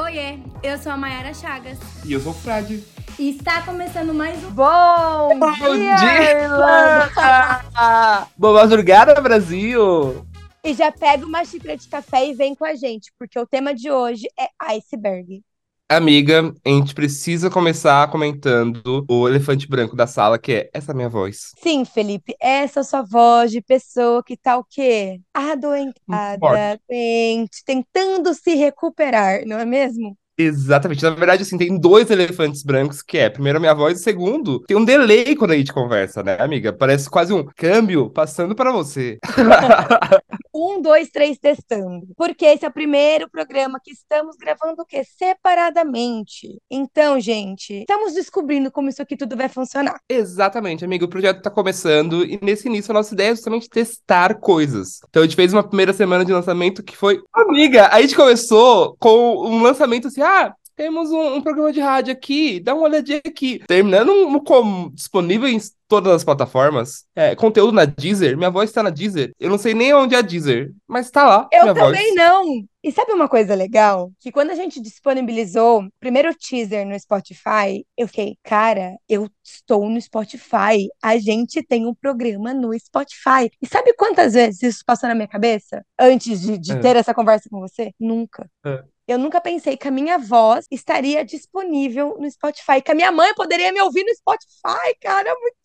Oiê, eu sou a Mayara Chagas. E eu sou o Frade. E está começando mais um. Bom, Bom dia, dia! Irlanda! Boa madrugada, Brasil! E já pega uma xícara de café e vem com a gente, porque o tema de hoje é iceberg. Amiga, a gente precisa começar comentando o elefante branco da sala, que é essa minha voz. Sim, Felipe, essa é a sua voz de pessoa que tá o quê? Adoentada, doente, tentando se recuperar, não é mesmo? Exatamente. Na verdade, assim, tem dois elefantes brancos, que é, primeiro, a minha voz, e segundo, tem um delay quando a gente conversa, né, amiga? Parece quase um câmbio passando pra você. Um, dois, três, testando. Porque esse é o primeiro programa que estamos gravando o quê? Separadamente. Então, gente, estamos descobrindo como isso aqui tudo vai funcionar. Exatamente, amigo. O projeto tá começando e nesse início a nossa ideia é justamente testar coisas. Então a gente fez uma primeira semana de lançamento que foi. Amiga, a gente começou com um lançamento assim, ah. Temos um, um programa de rádio aqui, dá uma olhadinha aqui. Terminando um, com, disponível em todas as plataformas. É, conteúdo na Deezer, minha voz tá na Deezer. Eu não sei nem onde é a Deezer, mas tá lá. Eu também voz. não. E sabe uma coisa legal? Que quando a gente disponibilizou o primeiro teaser no Spotify, eu fiquei, cara, eu estou no Spotify. A gente tem um programa no Spotify. E sabe quantas vezes isso passou na minha cabeça antes de, de É. ter essa conversa com você? Nunca. É. Eu nunca pensei que a minha voz estaria disponível no Spotify, que a minha mãe poderia me ouvir no Spotify, cara, muito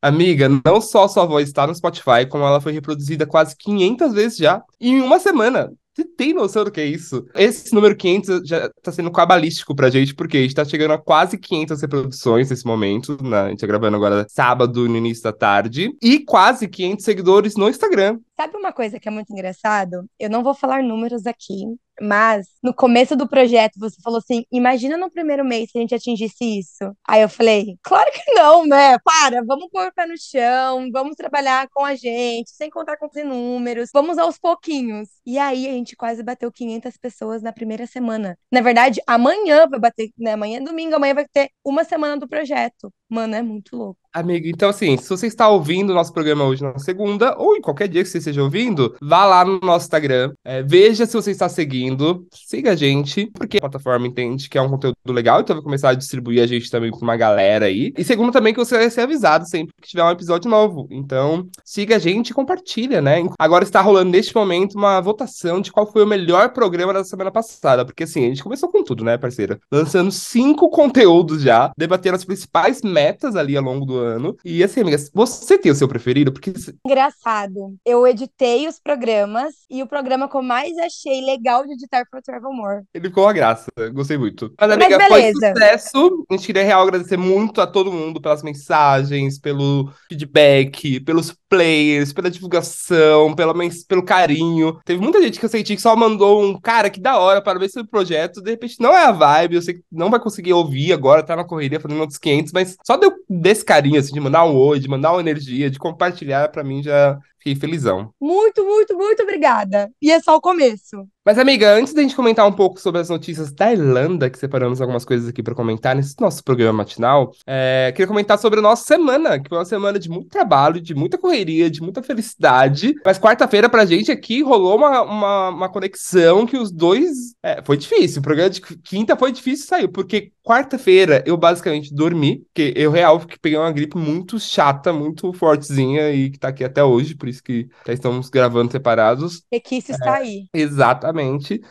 Amiga, não só sua voz está no Spotify, como ela foi reproduzida quase 500 vezes já, em uma semana. Você tem noção do que é isso? Esse número 500 já tá sendo cabalístico pra gente, porque a gente tá chegando a quase 500 reproduções nesse momento. né? A gente tá gravando agora sábado, no início da tarde. E quase 500 seguidores no Instagram. Sabe uma coisa que é muito engraçado? Eu não vou falar números aqui, mas no começo do projeto você falou assim: imagina no primeiro mês se a gente atingisse isso. Aí eu falei: claro que não, né? Para, vamos pôr o pé no chão, vamos trabalhar com a gente, sem contar com os números, vamos aos pouquinhos. E aí a gente quase bateu 500 pessoas na primeira semana. Na verdade, amanhã vai bater, né? Amanhã é domingo, amanhã vai ter uma semana do projeto. Mano, é muito louco. Amiga, então assim, se você está ouvindo o nosso programa hoje na segunda, ou em qualquer dia que você esteja ouvindo, vá lá no nosso Instagram, é, veja se você está seguindo, siga a gente, porque a plataforma entende que é um conteúdo legal, então vai começar a distribuir a gente também para uma galera aí. E segundo também que você vai ser avisado sempre que tiver um episódio novo. Então, siga a gente e compartilha, né? Agora está rolando neste momento uma votação de qual foi o melhor programa da semana passada, porque assim, a gente começou com tudo, né, parceira? Lançando cinco conteúdos já, debatendo as principais metas ali ao longo do ano. E assim, amigas, você tem o seu preferido? Porque Engraçado. Eu editei os programas e o programa que eu mais achei legal de editar foi o Travel More. ele ficou uma graça. Gostei muito. Mas, Mas amiga, foi beleza. sucesso. A gente queria real agradecer muito a todo mundo pelas mensagens, pelo feedback, pelos players, pela divulgação, pela pelo carinho. Teve muita gente que eu senti que só mandou um cara que da hora, parabéns pelo projeto. De repente não é a vibe, eu sei que não vai conseguir ouvir agora, tá na correria fazendo outros 500, mas só deu desse carinho, assim, de mandar um oi, de mandar uma energia, de compartilhar, pra mim já fiquei felizão. Muito, muito, muito obrigada. E é só o começo. Mas, amiga, antes da gente comentar um pouco sobre as notícias da Irlanda, que separamos algumas coisas aqui pra comentar nesse nosso programa matinal, é, queria comentar sobre a nossa semana, que foi uma semana de muito trabalho, de muita correria, de muita felicidade. Mas quarta-feira, pra gente aqui, rolou uma, uma, uma conexão que os dois. é, foi difícil. O programa de quinta foi difícil sair, porque quarta-feira eu basicamente dormi, porque eu real que peguei uma gripe muito chata, muito fortezinha e que tá aqui até hoje, por isso que já estamos gravando separados. Requisso está aí.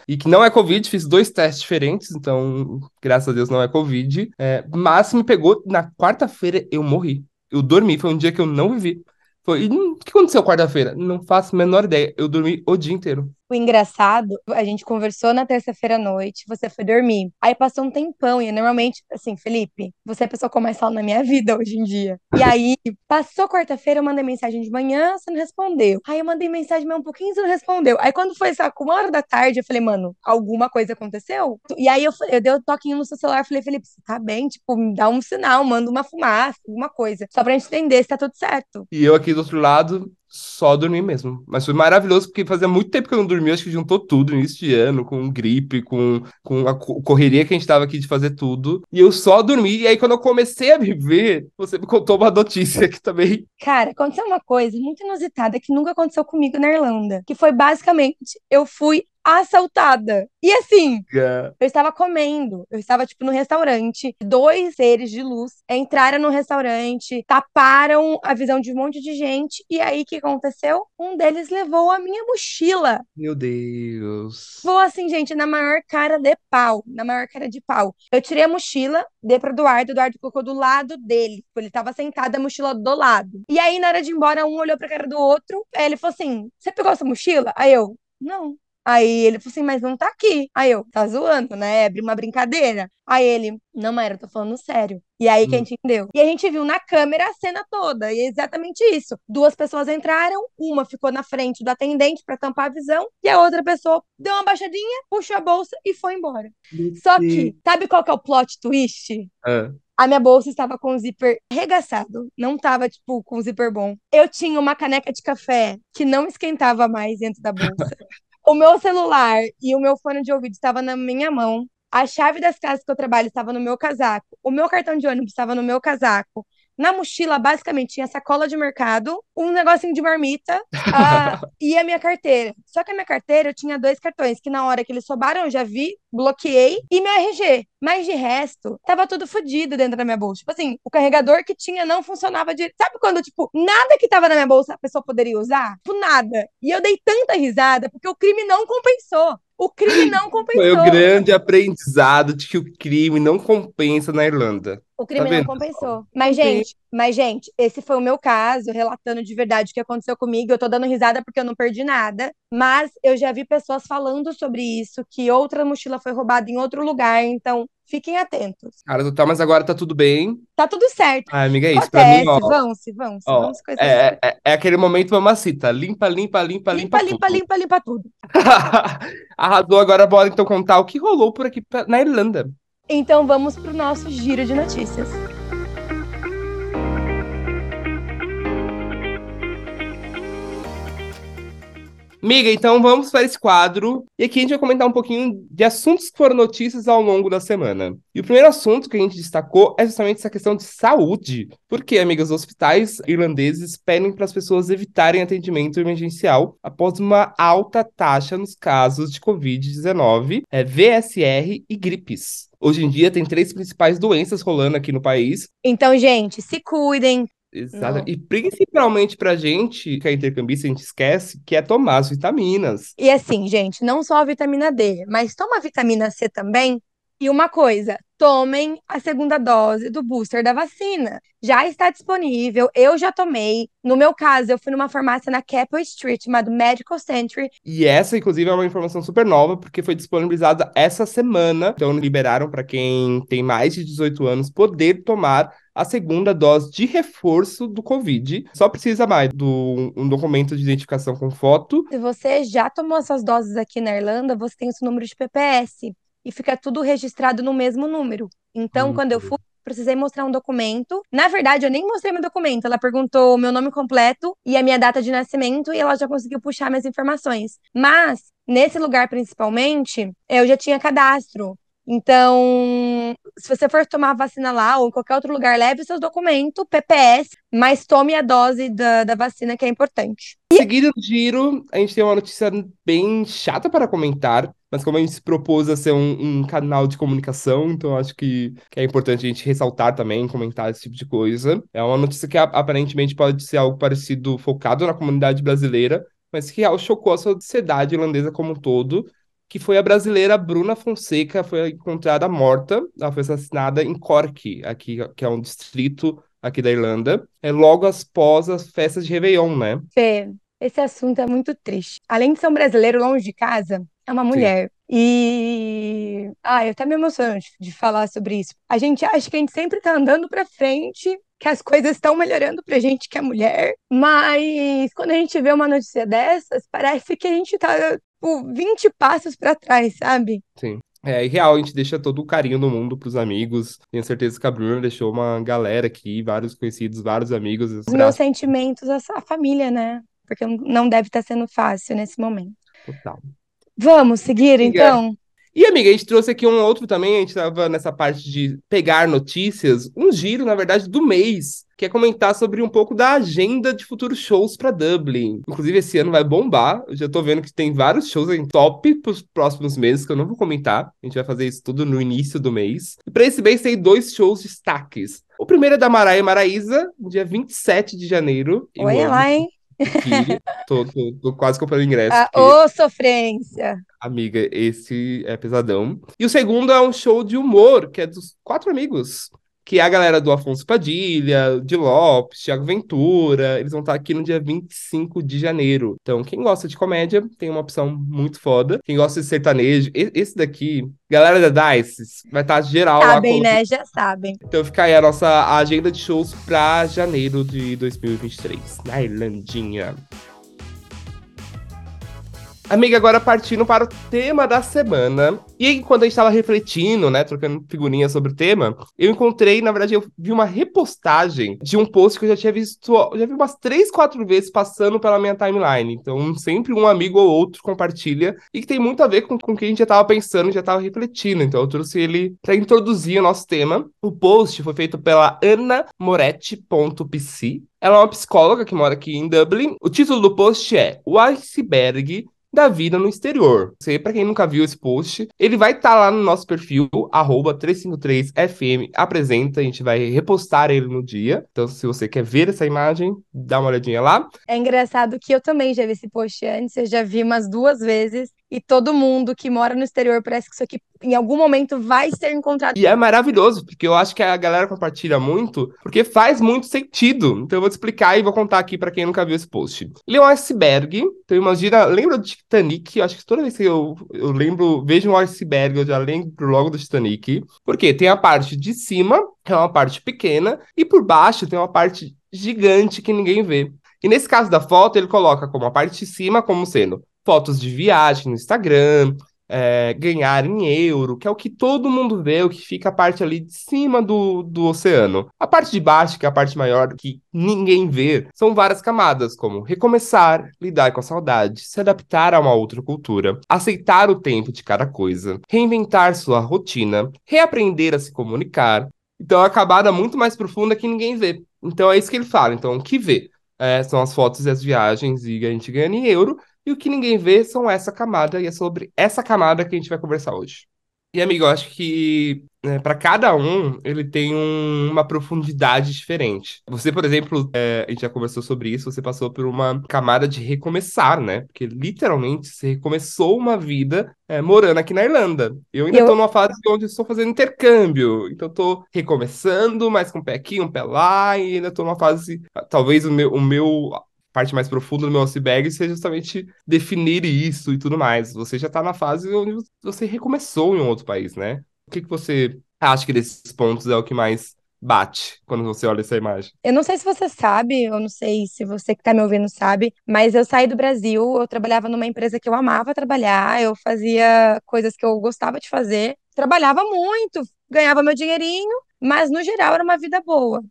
E que não é Covid, fiz dois testes diferentes, então, graças a Deus, não é Covid. É, mas me pegou na quarta-feira, eu morri. Eu dormi, foi um dia que eu não vivi. Foi, e, o que aconteceu quarta-feira? Não faço a menor ideia. Eu dormi o dia inteiro. O engraçado, a gente conversou na terça-feira à noite, você foi dormir. Aí passou um tempão, e normalmente, assim, Felipe, você é a pessoa com mais fala na minha vida hoje em dia. E aí, passou quarta-feira, eu mandei mensagem de manhã, você não respondeu. Aí eu mandei mensagem mais um pouquinho, você não respondeu. Aí quando foi, sabe, uma hora da tarde, eu falei, mano, alguma coisa aconteceu? E aí eu, eu dei um toquinho no seu celular, falei, Felipe, você tá bem? Tipo, me dá um sinal, manda uma fumaça, alguma coisa. Só pra gente entender se tá tudo certo. E eu aqui do outro lado, só dormi mesmo. Mas foi maravilhoso, porque fazia muito tempo que eu não dormia, acho que juntou tudo início de ano, com gripe, com, com a co- correria que a gente tava aqui de fazer tudo. E eu só dormi. E aí, quando eu comecei a viver, você me contou uma notícia que também. Cara, aconteceu uma coisa muito inusitada que nunca aconteceu comigo na Irlanda, que foi basicamente eu fui assaltada. E assim, Amiga. eu estava comendo, eu estava, tipo, no restaurante. Dois seres de luz entraram no restaurante, taparam a visão de um monte de gente. E aí, o que aconteceu? Um deles levou a minha mochila. Meu Deus. Vou assim, gente, na maior cara de pau, na maior cara de pau. Eu tirei a mochila, dei pro Eduardo, o Eduardo colocou do lado dele. Tipo, Ele tava sentado, a mochila do lado. E aí, na hora de ir embora, um olhou pra cara do outro. Aí ele falou assim: Você pegou essa mochila? Aí eu, não. Aí ele falou assim, mas não tá aqui. Aí eu, tá zoando, né? É uma brincadeira. Aí ele, não, Maera, eu tô falando sério. E aí que a Hum. gente entendeu. E a gente viu na câmera a cena toda. E é exatamente isso. Duas pessoas entraram, uma ficou na frente do atendente pra tampar a visão, e a outra pessoa deu uma baixadinha, puxou a bolsa e foi embora. Só que, sabe qual que é o plot twist? Ah, A minha bolsa estava com o zíper regaçado, não tava, tipo, com o zíper bom. Eu tinha uma caneca de café que não esquentava mais dentro da bolsa. O meu celular e o meu fone de ouvido estavam na minha mão. A chave das casas que eu trabalho estava no meu casaco. O meu cartão de ônibus estava no meu casaco. Na mochila, basicamente, tinha sacola de mercado, um negocinho de marmita ah, e a minha carteira. Só que a minha carteira, eu tinha dois cartões, que na hora que eles soubaram, eu já vi, bloqueei, e meu RG. Mas de resto, tava tudo fodido dentro da minha bolsa. Tipo assim, o carregador que tinha não funcionava direito. Sabe quando, tipo, nada que tava na minha bolsa a pessoa poderia usar? Tipo, nada. E eu dei tanta risada porque o crime não compensou. O crime não compensou. Foi o grande aprendizado de que o crime não compensa na Irlanda. O crime Tá não vendo? compensou. Mas, gente, mas, gente, esse foi o meu caso, relatando de verdade o que aconteceu comigo. Eu tô dando risada porque eu não perdi nada. Mas eu já vi pessoas falando sobre isso, que outra mochila foi roubada em outro lugar. Então, fiquem atentos. Cara, tá, mas agora tá tudo bem. Tá tudo certo. Ah, amiga, é isso. Pra mim, Acontece, ó, vão-se, vão-se, ó, vão-se coisas. é, é, é aquele momento mamacita. Limpa, limpa, limpa, limpa, limpa, limpa, tudo. limpa, limpa tudo. Arrasou, agora bora então contar o que rolou por aqui na Irlanda. Então vamos pro nosso giro de notícias. Miga, então vamos para esse quadro. E aqui a gente vai comentar um pouquinho de assuntos que foram notícias ao longo da semana. E o primeiro assunto que a gente destacou é justamente essa questão de saúde. Porque, amigas, os hospitais irlandeses pedem para as pessoas evitarem atendimento emergencial após uma alta taxa nos casos de Covid-19, é, VSR e gripes. Hoje em dia tem três principais doenças rolando aqui no país, Então, gente, se cuidem. Exato. Não. E principalmente pra gente, que é intercambista, a gente esquece que é tomar as vitaminas. E assim, gente, não só a vitamina D, mas toma a vitamina C também. E uma coisa, tomem a segunda dose do booster da vacina. Já está disponível, eu já tomei. No meu caso, eu fui numa farmácia na Capel Street, chamada Medical Century. E essa, inclusive, é uma informação super nova, porque foi disponibilizada essa semana. Então, liberaram para quem tem mais de 18 anos poder tomar a segunda dose de reforço do Covid. Só precisa mais do um documento de identificação com foto. Se você já tomou essas doses aqui na Irlanda, você tem o seu número de PPS. E fica tudo registrado no mesmo número. Então, Hum. quando eu fui, precisei mostrar um documento. Na verdade, eu nem mostrei meu documento. Ela perguntou o meu nome completo e a minha data de nascimento, e ela já conseguiu puxar minhas informações. Mas, nesse lugar principalmente, eu já tinha cadastro. Então, se você for tomar vacina lá ou em qualquer outro lugar, leve seus documentos, PPS, mas tome a dose da, da vacina, que é importante. Seguindo o giro, a gente tem uma notícia bem chata para comentar, mas como a gente se propôs a ser um, um canal de comunicação, então acho que, que é importante a gente ressaltar também, comentar esse tipo de coisa. É uma notícia que aparentemente pode ser algo parecido, focado na comunidade brasileira, mas que chocou a sociedade irlandesa como um todo, que foi a brasileira Bruna Fonseca, foi encontrada morta, ela foi assassinada em Cork, aqui, que é um distrito aqui da Irlanda, é logo após as festas de Réveillon, né? Fê, esse assunto é muito triste. Além de ser um brasileiro longe de casa, é uma mulher. E. Ah, eu até me emociono de, de falar sobre isso. A gente acha que a gente sempre tá andando pra frente, que as coisas estão melhorando pra gente que é mulher, mas quando a gente vê uma notícia dessas, parece que a gente tá, tipo, 20 passos pra trás, sabe? Sim. É, e real, a gente deixa todo o carinho do mundo pros amigos. Tenho certeza que a Bruna deixou uma galera aqui, vários conhecidos, vários amigos. Os meus sentimentos, à família, né? Porque não deve estar sendo fácil nesse momento. Total. Vamos seguir, Siga. então? E, amiga, a gente trouxe aqui um outro também, a gente tava nessa parte de pegar notícias, um giro, na verdade, do mês, que é comentar sobre um pouco da agenda de futuros shows para Dublin. Inclusive, esse ano vai bombar. Eu já tô vendo que tem vários shows em top pros próximos meses, que eu não vou comentar. A gente vai fazer isso tudo no início do mês. E pra esse mês tem dois shows destaques. O primeiro é da Maraia e Maraísa, dia 27 de janeiro. Olha lá, hein? Tô, tô, tô, quase comprando ingresso. Ah, ô, sofrência! Amiga, esse é pesadão. E o segundo é um show de humor, que é dos quatro amigos que é a galera do Afonso Padilha, de Lopes, Thiago Ventura, eles vão estar aqui no dia 25 de janeiro. Então, quem gosta de comédia, tem uma opção muito foda. Quem gosta de sertanejo, esse daqui, galera da Dice, vai estar geral sabem, lá. Sabem, né? Já sabem. Então fica aí a nossa agenda de shows pra janeiro de 2023, na Irlandinha. Amiga, agora partindo para o tema da semana. E aí, quando a gente estava refletindo, né, trocando figurinhas sobre o tema, eu encontrei, na verdade, eu vi uma repostagem de um post que eu já tinha visto, já vi umas três, quatro vezes passando pela minha timeline. Então, sempre um amigo ou outro compartilha e que tem muito a ver com, com o que a gente já estava pensando, já estava refletindo. Então, eu trouxe ele para introduzir o nosso tema. O post foi feito pela anamoretti.pc. Ela é uma psicóloga que mora aqui em Dublin. O título do post é O Iceberg da vida no exterior. Você, para quem nunca viu esse post, ele vai estar tá lá no nosso perfil, 353FM apresenta, a gente vai repostar ele no dia. Então, se você quer ver essa imagem, dá uma olhadinha lá. É engraçado que eu também já vi esse post antes, eu já vi umas duas vezes, e todo mundo que mora no exterior parece que isso aqui em algum momento vai ser encontrado. E é maravilhoso, porque eu acho que a galera compartilha muito, porque faz muito sentido. Então eu vou te explicar e vou contar aqui para quem nunca viu esse post. Ele é um iceberg, então imagina, lembra do Titanic? Eu acho que toda vez que eu, eu lembro, vejo um iceberg, eu já lembro logo do Titanic. Porque tem a parte de cima, que é uma parte pequena, e por baixo tem uma parte gigante que ninguém vê. E nesse caso da foto, ele coloca como a parte de cima como sendo fotos de viagem no Instagram, é, ganhar em euro, que é o que todo mundo vê, o que fica a parte ali de cima do, do oceano. A parte de baixo, que é a parte maior, que ninguém vê, são várias camadas, como recomeçar, lidar com a saudade, se adaptar a uma outra cultura, aceitar o tempo de cada coisa, reinventar sua rotina, reaprender a se comunicar. Então é uma camada muito mais profunda que ninguém vê. Então é isso que ele fala. Então, o que vê? É, são as fotos e as viagens e a gente ganha em euro. E o que ninguém vê são essa camada, e é sobre essa camada que a gente vai conversar hoje. E, amigo, eu acho que né, para cada um ele tem um, uma profundidade diferente. Você, por exemplo, é, a gente já conversou sobre isso, você passou por uma camada de recomeçar, né? Porque literalmente você recomeçou uma vida é, morando aqui na Irlanda. Eu ainda estou numa fase onde estou fazendo intercâmbio, então estou recomeçando, mas com um pé aqui, um pé lá, e ainda estou numa fase. Talvez o meu, o meu parte mais profunda do meu iceberg seja justamente definir isso e tudo mais. Você já está na fase onde você recomeçou em um outro país, né? O que, que você acha que desses pontos é o que mais bate quando você olha essa imagem? Eu não sei se você sabe, eu não sei se você que está me ouvindo sabe, mas eu saí do Brasil, eu trabalhava numa empresa que eu amava trabalhar, eu fazia coisas que eu gostava de fazer, trabalhava muito, ganhava meu dinheirinho, mas no geral era uma vida boa.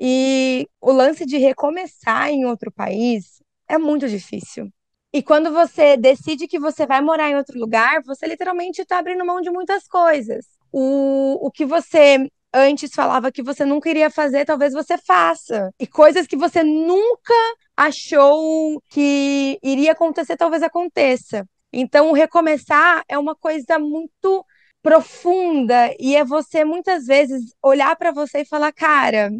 E o lance de recomeçar em outro país é muito difícil. E quando você decide que você vai morar em outro lugar, você literalmente está abrindo mão de muitas coisas. O, o que você antes falava que você nunca iria fazer, talvez você faça. E coisas que você nunca achou que iria acontecer, talvez aconteça. Então, recomeçar é uma coisa muito profunda e é você muitas vezes olhar para você e falar, cara,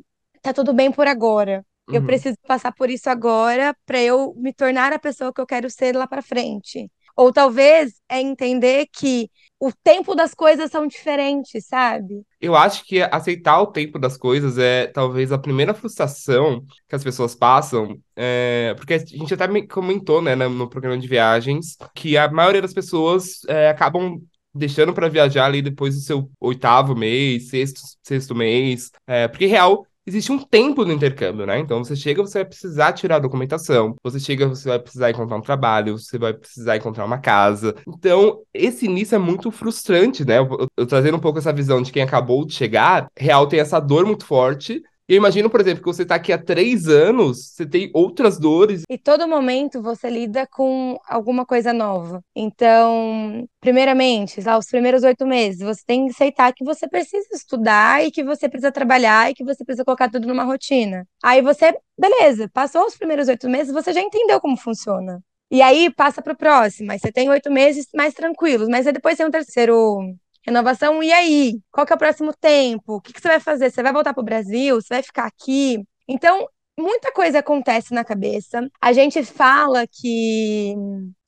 tá tudo bem por agora. Uhum. Eu preciso passar por isso agora para eu me tornar a pessoa que eu quero ser lá para frente. Ou talvez é entender que o tempo das coisas são diferentes, sabe? Eu acho que aceitar o tempo das coisas é talvez a primeira frustração que as pessoas passam, é, porque a gente até comentou, né, no programa de viagens, que a maioria das pessoas é, acabam deixando para viajar ali depois do seu oitavo mês, sexto, sexto mês, é, porque real existe um tempo no intercâmbio, né? Então você chega, você vai precisar tirar a documentação, você chega, você vai precisar encontrar um trabalho, você vai precisar encontrar uma casa. Então, esse início é muito frustrante, né? Eu, eu, eu trazendo um pouco essa visão de quem acabou de chegar, real tem essa dor muito forte. Eu imagino, por exemplo, que você tá aqui há três anos, você tem outras dores. E todo momento você lida com alguma coisa nova. Então, primeiramente, lá, os primeiros oito meses, você tem que aceitar que você precisa estudar e que você precisa trabalhar e que você precisa colocar tudo numa rotina. Aí você, beleza, passou os primeiros oito meses, você já entendeu como funciona. E aí passa para o próximo. Aí você tem oito meses mais tranquilos, mas depois tem um terceiro renovação. E aí? Qual que é o próximo tempo? O que, que você vai fazer? Você vai voltar para o Brasil? Você vai ficar aqui? Então, muita coisa acontece na cabeça. A gente fala que.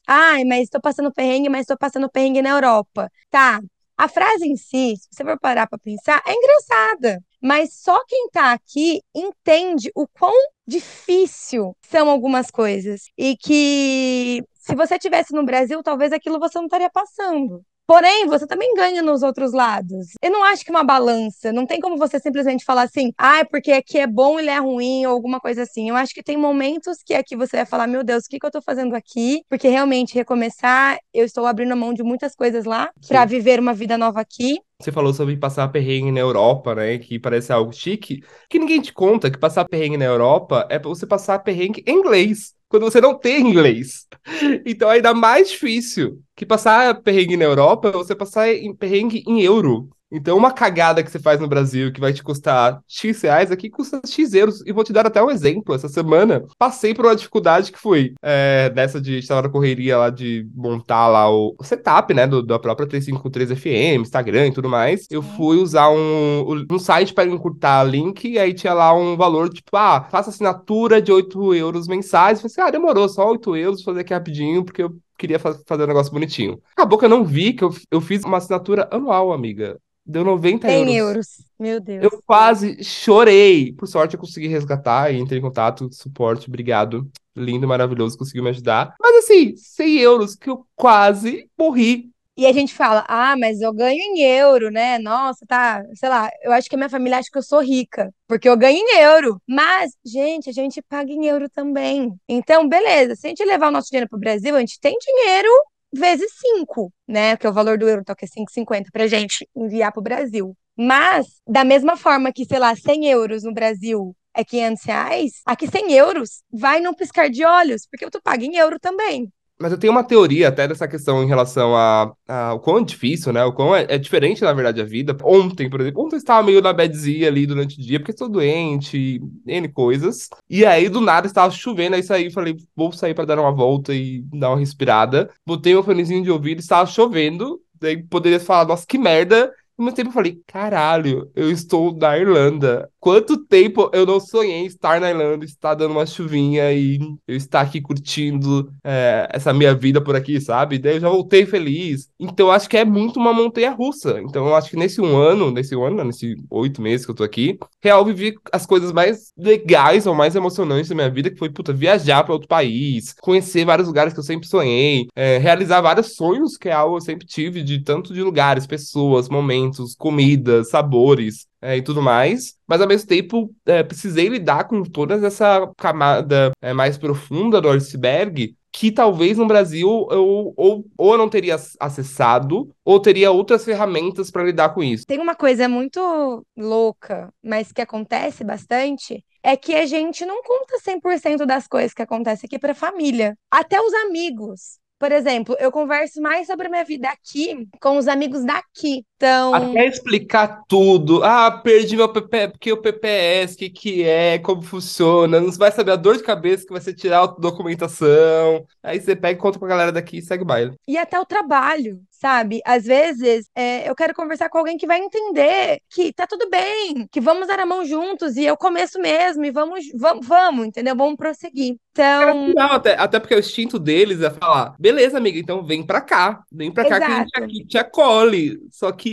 Ai, mas estou passando perrengue, mas estou passando perrengue na Europa. Tá. A frase em si, se você for parar para pensar, é engraçada. Mas só quem tá aqui entende o quão difícil são algumas coisas. E que se você tivesse no Brasil, talvez aquilo você não estaria passando. Porém, você também ganha nos outros lados. Eu não acho que uma balança, não tem como você simplesmente falar assim, ah, é porque aqui é bom e é ruim, ou alguma coisa assim. Eu acho que tem momentos que aqui você vai falar, meu Deus, o que, que eu tô fazendo aqui? Porque realmente recomeçar, eu estou abrindo a mão de muitas coisas lá para viver uma vida nova aqui. Você falou sobre passar perrengue na Europa, né? Que parece algo chique. Que ninguém te conta que passar perrengue na Europa é você passar perrengue em inglês quando você não tem inglês. Então é ainda mais difícil que passar perrengue na Europa você passar em perrengue em euro. Então, uma cagada que você faz no Brasil que vai te custar X reais, aqui custa X euros. E vou te dar até um exemplo. Essa semana, passei por uma dificuldade que foi é, dessa de estar na correria lá de montar lá o, o setup, né, do, da própria 353 FM, Instagram e tudo mais. Eu fui usar um, um site para encurtar link e aí tinha lá um valor, tipo, ah, faça assinatura de 8 euros mensais. Eu falei assim, ah, demorou, só 8 euros, vou fazer aqui rapidinho, porque eu queria fazer um negócio bonitinho. Acabou que eu não vi que eu, eu fiz uma assinatura anual, amiga. Deu 90 100 euros. euros. Meu Deus. Eu quase chorei. Por sorte, eu consegui resgatar e entrei em contato, suporte, obrigado. Lindo, maravilhoso, conseguiu me ajudar. Mas assim, 100 euros que eu quase morri. E a gente fala, ah, mas eu ganho em euro, né? Nossa, tá, sei lá, eu acho que a minha família acha que eu sou rica, porque eu ganho em euro. Mas, gente, a gente paga em euro também. Então, beleza, se a gente levar o nosso dinheiro pro Brasil, a gente tem dinheiro vezes 5, né? Que é o valor do euro, então que é 5,50 pra gente enviar pro Brasil. Mas, da mesma forma que, sei lá, 100 euros no Brasil é 500 reais, aqui 100 euros vai num piscar de olhos, porque tu paga em euro também. Mas eu tenho uma teoria até dessa questão em relação a, a o quão é difícil, né? O quão é, é, diferente, na verdade, a vida. Ontem, por exemplo, ontem eu estava meio na badzinha ali durante o dia, porque estou doente, N coisas. E aí, do nada, estava chovendo, aí saí, falei, vou sair para dar uma volta e dar uma respirada. Botei meu fonezinho de ouvido, estava chovendo, daí poderia falar, nossa, que merda. E meu tempo eu falei, caralho, eu estou na Irlanda. Quanto tempo eu não sonhei estar na Irlanda, estar dando uma chuvinha e eu estar aqui curtindo é, essa minha vida por aqui, sabe? Daí eu já voltei feliz. Então eu acho que é muito uma montanha russa. Então eu acho que nesse um ano, nesse um ano, nesses oito meses que eu tô aqui, real vivi as coisas mais legais ou mais emocionantes da minha vida, que foi, puta, viajar para outro país, conhecer vários lugares que eu sempre sonhei, é, realizar vários sonhos que é algo eu sempre tive, de tanto de lugares, pessoas, momentos, comidas, sabores é, e tudo mais, mas ao mesmo tempo é, precisei lidar com toda essa camada é, mais profunda do iceberg que talvez no Brasil eu ou, ou não teria acessado, ou teria outras ferramentas para lidar com isso. Tem uma coisa muito louca, mas que acontece bastante, é que a gente não conta 100% das coisas que acontecem aqui para a família, até os amigos. Por exemplo, eu converso mais sobre a minha vida aqui com os amigos daqui. Então. Até explicar tudo. Ah, perdi meu PP, porque o PPS, o que, que é, como funciona. Não vai saber a dor de cabeça que vai ser tirar a documentação. Aí você pega e conta pra galera daqui e segue o baile. E até o trabalho sabe? Às vezes é, eu quero conversar com alguém que vai entender que tá tudo bem, que vamos dar a mão juntos e eu começo mesmo e vamos, vamos, vamos entendeu? Vamos prosseguir. Então. Não, até, até porque o instinto deles é falar: beleza, amiga, então vem pra cá, vem pra cá Exato. que a gente te acolhe. Só que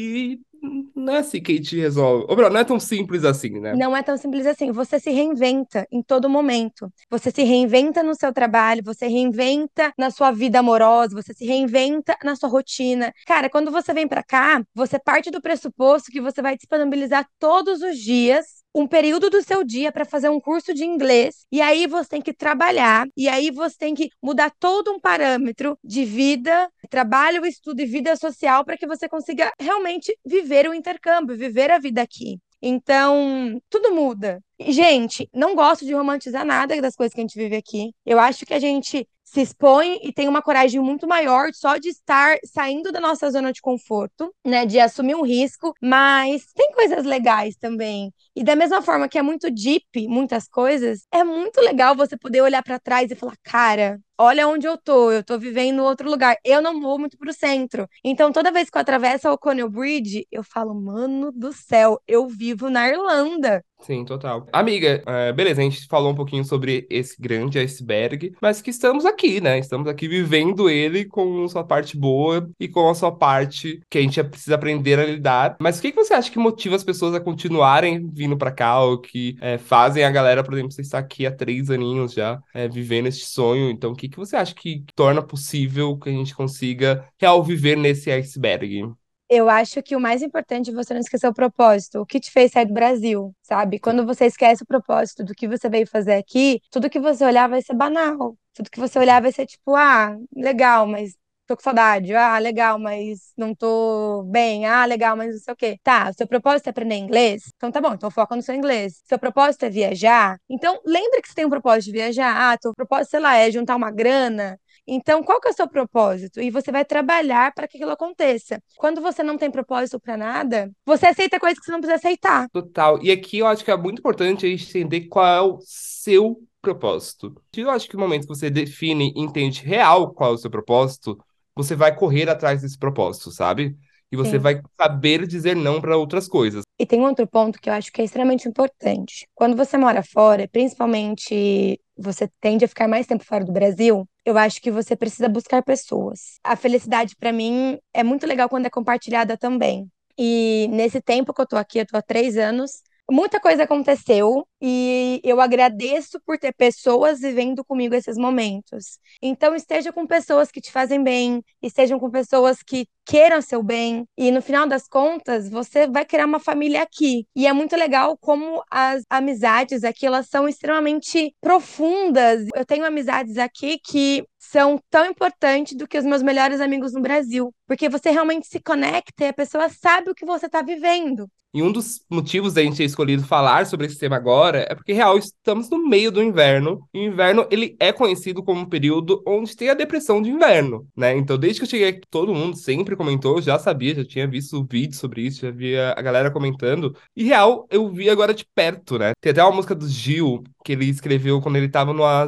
não é assim que a gente resolve. Ou não é tão simples assim, né? Não é tão simples assim. Você se reinventa em todo momento. Você se reinventa no seu trabalho, você reinventa na sua vida amorosa, você se reinventa na sua rotina. Cara, quando você vem para cá, você parte do pressuposto que você vai disponibilizar todos os dias um período do seu dia para fazer um curso de inglês, e aí você tem que trabalhar, e aí você tem que mudar todo um parâmetro de vida, trabalho, estudo e vida social para que você consiga realmente viver o intercâmbio, viver a vida aqui. Então, tudo muda. Gente, não gosto de romantizar nada das coisas que a gente vive aqui. Eu acho que a gente se expõe e tem uma coragem muito maior só de estar saindo da nossa zona de conforto, né, de assumir um risco, mas tem coisas legais também. E da mesma forma que é muito deep, muitas coisas, é muito legal você poder olhar para trás e falar, cara, olha onde eu tô, eu tô vivendo em outro lugar. Eu não vou muito pro centro. Então, toda vez que eu atravesso a O'Connell Bridge, eu falo, mano do céu, eu vivo na Irlanda. Sim, total. Amiga, uh, beleza, a gente falou um pouquinho sobre esse grande iceberg, mas que estamos aqui, né? Estamos aqui vivendo ele com sua parte boa e com a sua parte que a gente precisa aprender a lidar. Mas o que, que você acha que motiva as pessoas a continuarem vindo para cá, ou que é, fazem a galera, por exemplo, você está aqui há três aninhos já, é, vivendo este sonho, então o que, que você acha que torna possível que a gente consiga real viver nesse iceberg? Eu acho que o mais importante é você não esquecer o propósito, o que te fez sair do Brasil, sabe? Quando você esquece o propósito do que você veio fazer aqui, tudo que você olhar vai ser banal. Tudo que você olhar vai ser tipo, ah, legal, mas tô com saudade. Ah, legal, mas não tô bem. Ah, legal, mas não sei o quê. Tá, seu propósito é aprender inglês? Então tá bom, então foca no seu inglês. Seu propósito é viajar? Então lembre que você tem um propósito de viajar. Ah, seu propósito, sei lá, é juntar uma grana. Então, qual que é o seu propósito? E você vai trabalhar para que aquilo aconteça. Quando você não tem propósito para nada, você aceita coisas que você não precisa aceitar. Total. E aqui eu acho que é muito importante a gente entender qual é o seu propósito. Eu acho que no momento que você define e entende real qual é o seu propósito, você vai correr atrás desse propósito, sabe? E você Sim. vai saber dizer não para outras coisas. E tem um outro ponto que eu acho que é extremamente importante. Quando você mora fora, principalmente você tende a ficar mais tempo fora do Brasil, eu acho que você precisa buscar pessoas. A felicidade, para mim, é muito legal quando é compartilhada também. E nesse tempo que eu tô aqui, eu tô há três anos, muita coisa aconteceu e eu agradeço por ter pessoas vivendo comigo esses momentos. Então, esteja com pessoas que te fazem bem, estejam com pessoas que queiram seu bem, e no final das contas, você vai criar uma família aqui. E é muito legal como as amizades aqui, elas são extremamente profundas. Eu tenho amizades aqui que são tão importantes do que os meus melhores amigos no Brasil, porque você realmente se conecta e a pessoa sabe o que você está vivendo. E um dos motivos da gente ter escolhido falar sobre esse tema agora é porque, real, estamos no meio do inverno. E o inverno, ele é conhecido como um período onde tem a depressão de inverno, né? Então, desde que eu cheguei aqui, todo mundo sempre comentou, já sabia, já tinha visto vídeo sobre isso, já via a galera comentando. E, real, eu vi agora de perto, né? Tem até uma música do Gil, que ele escreveu quando ele estava no uh,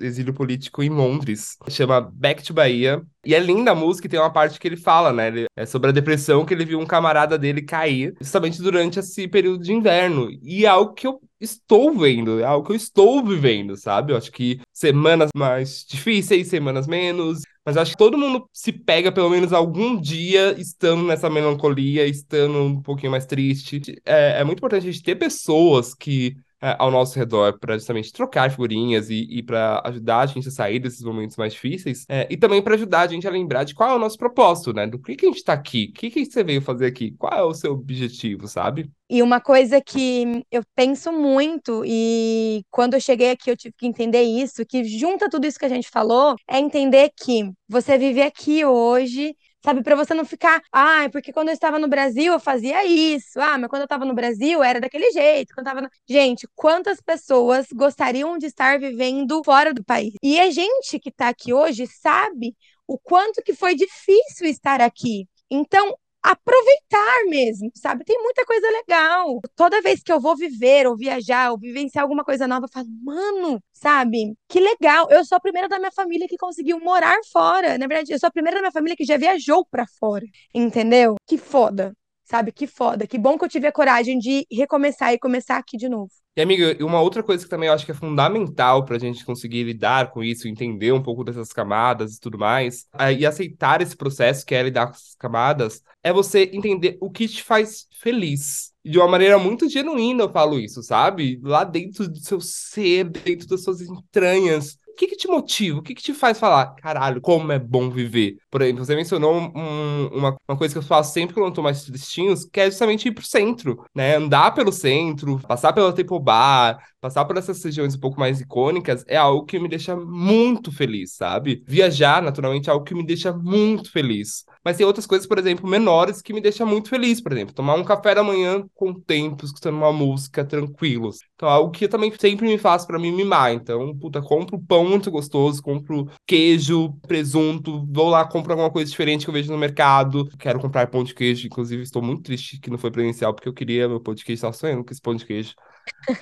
exílio político em Londres. Chama Back to Bahia. E é linda a música e tem uma parte que ele fala, né? Ele, é sobre a depressão que ele viu um camarada dele cair justamente durante esse período de inverno. E é algo que eu estou vendo, é algo que eu estou vivendo, sabe? Eu acho que semanas mais difíceis, semanas menos. Mas acho que todo mundo se pega pelo menos algum dia estando nessa melancolia, estando um pouquinho mais triste. É, é muito importante a gente ter pessoas que ao nosso redor para justamente trocar figurinhas e, e para ajudar a gente a sair desses momentos mais difíceis é, e também para ajudar a gente a lembrar de qual é o nosso propósito, né? Do que, que a gente está aqui, o que, que você veio fazer aqui, qual é o seu objetivo, sabe? E uma coisa que eu penso muito, e quando eu cheguei aqui eu tive que entender isso, que junta tudo isso que a gente falou, é entender que você vive aqui hoje sabe? Para você não ficar, ah, porque quando eu estava no Brasil eu fazia isso, ah, mas quando eu estava no Brasil era daquele jeito. Quando tava no... Gente, quantas pessoas gostariam de estar vivendo fora do país? E a gente que está aqui hoje sabe o quanto que foi difícil estar aqui. Então, aproveitar mesmo, sabe? Tem muita coisa legal. Toda vez que eu vou viver ou viajar ou vivenciar alguma coisa nova, eu falo, mano, sabe? Que legal. Eu sou a primeira da minha família que conseguiu morar fora. Na verdade, eu sou a primeira da minha família que já viajou para fora, entendeu? Que foda. Sabe, que foda. Que bom que eu tive a coragem de recomeçar e começar aqui de novo. E, amiga, uma outra coisa que também eu acho que é fundamental para a gente conseguir lidar com isso, entender um pouco dessas camadas e tudo mais, é, e aceitar esse processo que é lidar com essas camadas, é você entender o que te faz feliz. De uma maneira muito genuína eu falo isso, sabe? Lá dentro do seu ser, dentro das suas entranhas que, que te motiva? O que, que te faz falar, caralho, como é bom viver? Por exemplo, você mencionou um, uma, uma coisa que eu faço sempre quando eu tô mais tristinhos, que é justamente ir pro centro, né? Andar pelo centro, passar pela Temple Bar, passar por essas regiões um pouco mais icônicas é algo que me deixa muito feliz, sabe? Viajar, naturalmente, é algo que me deixa muito feliz. Mas tem outras coisas, por exemplo, menores que me deixam muito feliz, por exemplo, tomar um café da manhã com tempo, escutando uma música, tranquilos. Então, é algo que também sempre me faz para me mimar. Então, puta, compro pão muito gostoso, compro queijo, presunto, vou lá, compro alguma coisa diferente que eu vejo no mercado. Quero comprar pão de queijo, inclusive estou muito triste que não foi presencial, porque eu queria meu pão de queijo, estava sonhando com esse pão de queijo.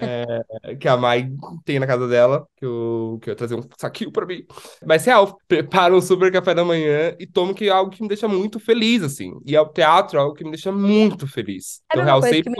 É, que a Mai tem na casa dela, que eu, que eu ia trazer um saquinho pra mim. Mas real, preparo um super café da manhã e tomo que é algo que me deixa muito feliz, assim. E o teatro é algo que me deixa muito feliz. Sabe Então, real, sempre.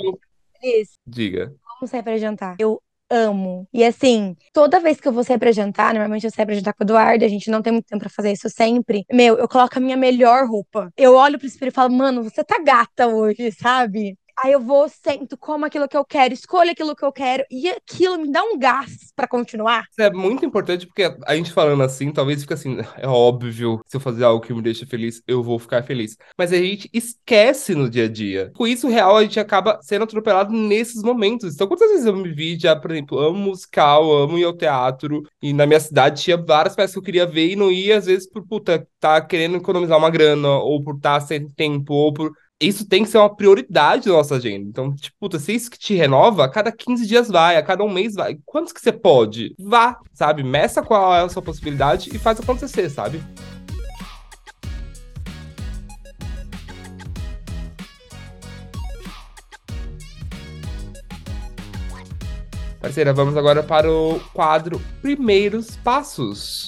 Feliz. Diga. Vamos sair pra jantar. Eu amo. E assim, toda vez que eu vou sair pra jantar, normalmente eu saio pra jantar com o Eduardo, a gente não tem muito tempo pra fazer isso sempre. Meu, eu coloco a minha melhor roupa. Eu olho pro espelho e falo, mano, você tá gata hoje, sabe? Aí eu vou, sento, como aquilo que eu quero, escolho aquilo que eu quero, e aquilo me dá um gás pra continuar. Isso é muito importante porque a gente falando assim, talvez fique assim, é óbvio, se eu fazer algo que me deixa feliz, eu vou ficar feliz. Mas a gente esquece no dia a dia. Com isso, real, a gente acaba sendo atropelado nesses momentos. Então, quantas vezes eu me vi já, por exemplo, amo musical, amo ir ao teatro, e na minha cidade tinha várias peças que eu queria ver e não ia, às vezes, por, puta, tá querendo economizar uma grana, ou por estar sem tempo, ou por isso tem que ser uma prioridade da nossa agenda. Então, tipo, puta, se isso que te renova, a cada 15 dias vai, a cada um mês vai. Quantos que você pode? Vá, sabe? Meça qual é a sua possibilidade e faz acontecer, sabe? Parceira, vamos agora para o quadro Primeiros Passos.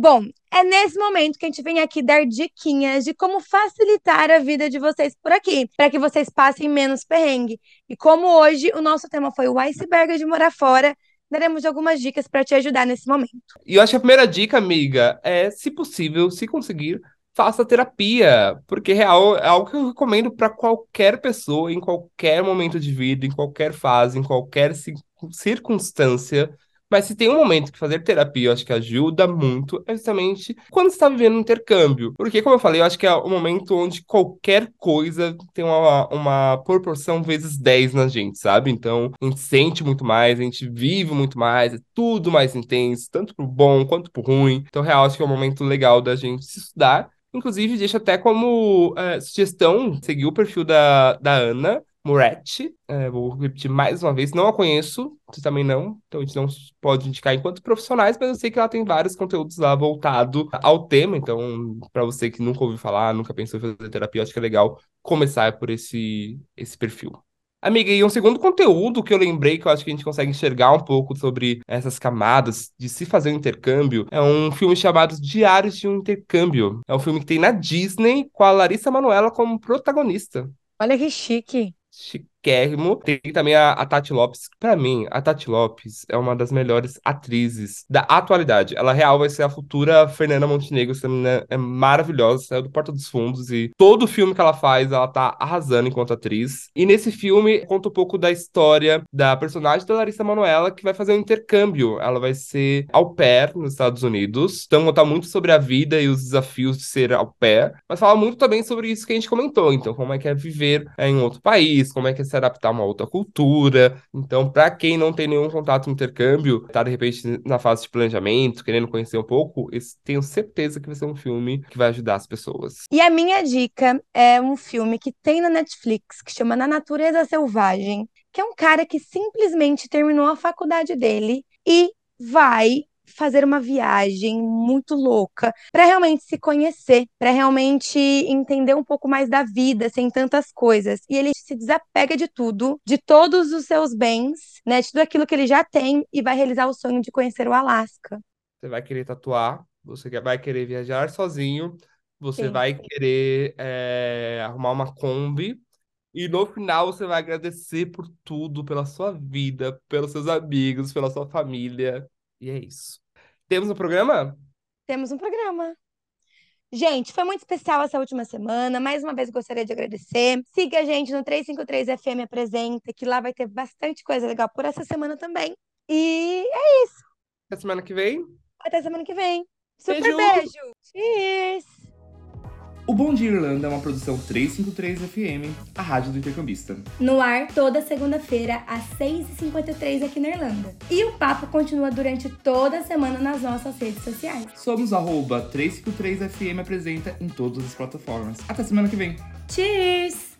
Bom, é nesse momento que a gente vem aqui dar diquinhas de como facilitar a vida de vocês por aqui, para que vocês passem menos perrengue. E como hoje o nosso tema foi o iceberg de morar fora, daremos algumas dicas para te ajudar nesse momento. E eu acho que a primeira dica, amiga, é, se possível, se conseguir, faça terapia, porque real é algo que eu recomendo para qualquer pessoa, em qualquer momento de vida, em qualquer fase, em qualquer ci- circunstância. Mas se tem um momento que fazer terapia eu acho que ajuda muito, é justamente quando você está vivendo um intercâmbio. Porque, como eu falei, eu acho que é o momento onde qualquer coisa tem uma, uma proporção vezes 10 na gente, sabe? Então, a gente sente muito mais, a gente vive muito mais, é tudo mais intenso, tanto pro bom quanto pro ruim. Então, real, acho que é um momento legal da gente se estudar. Inclusive, deixa até como é, sugestão seguir o perfil da, da Ana Moretti. É, vou repetir mais uma vez, não a conheço, você também não, então a gente não pode indicar enquanto profissionais, mas eu sei que ela tem vários conteúdos lá voltado ao tema, então para você que nunca ouviu falar, nunca pensou em fazer terapia, acho que é legal começar por esse, esse perfil. Amiga, e um segundo conteúdo que eu lembrei que eu acho que a gente consegue enxergar um pouco sobre essas camadas de se fazer um intercâmbio é um filme chamado Diários de um Intercâmbio. É um filme que tem na Disney com a Larissa Manoela como protagonista. Olha que chique. しっ Chiquérrimo. Tem também a, a Tati Lopes. Pra mim, a Tati Lopes é uma das melhores atrizes da atualidade. Ela real vai ser a futura Fernanda Montenegro. Essa menina é maravilhosa, saiu do Porta dos Fundos e todo filme que ela faz, ela tá arrasando enquanto atriz. E nesse filme conta um pouco da história da personagem da Larissa Manoela que vai fazer um intercâmbio. Ela vai ser au pair nos Estados Unidos. Então, contar muito sobre a vida e os desafios de ser au pair, mas fala muito também sobre isso que a gente comentou. Então, como é que é viver é, em outro país, como é que é se adaptar a uma outra cultura. Então, para quem não tem nenhum contato no intercâmbio, tá de repente na fase de planejamento, querendo conhecer um pouco, tenho certeza que vai ser um filme que vai ajudar as pessoas. E a minha dica é um filme que tem na Netflix, que chama Na Natureza Selvagem, que é um cara que simplesmente terminou a faculdade dele e vai fazer uma viagem muito louca para realmente se conhecer, para realmente entender um pouco mais da vida, sem tantas coisas. E ele se desapega de tudo, de todos os seus bens, né, de tudo aquilo que ele já tem e vai realizar o sonho de conhecer o Alasca. Você vai querer tatuar, você vai querer viajar sozinho, você Sim. vai querer é, arrumar uma Kombi. E no final você vai agradecer por tudo, pela sua vida, pelos seus amigos, pela sua família. E é isso. Temos um programa? Temos um programa. Gente, foi muito especial essa última semana. Mais uma vez gostaria de agradecer. Siga a gente no 353 FM Apresenta, que lá vai ter bastante coisa legal por essa semana também. E é Até semana que vem. até semana que vem. Super Beijo. beijo. Cheers. O Bom Dia Irlanda é uma produção 353 FM, a rádio do intercambista. No ar, toda segunda-feira, às 6h53 aqui na Irlanda. E o papo continua durante toda a semana nas nossas redes sociais. Somos arroba 353FM apresenta em todas as plataformas. Até semana que vem. Cheers!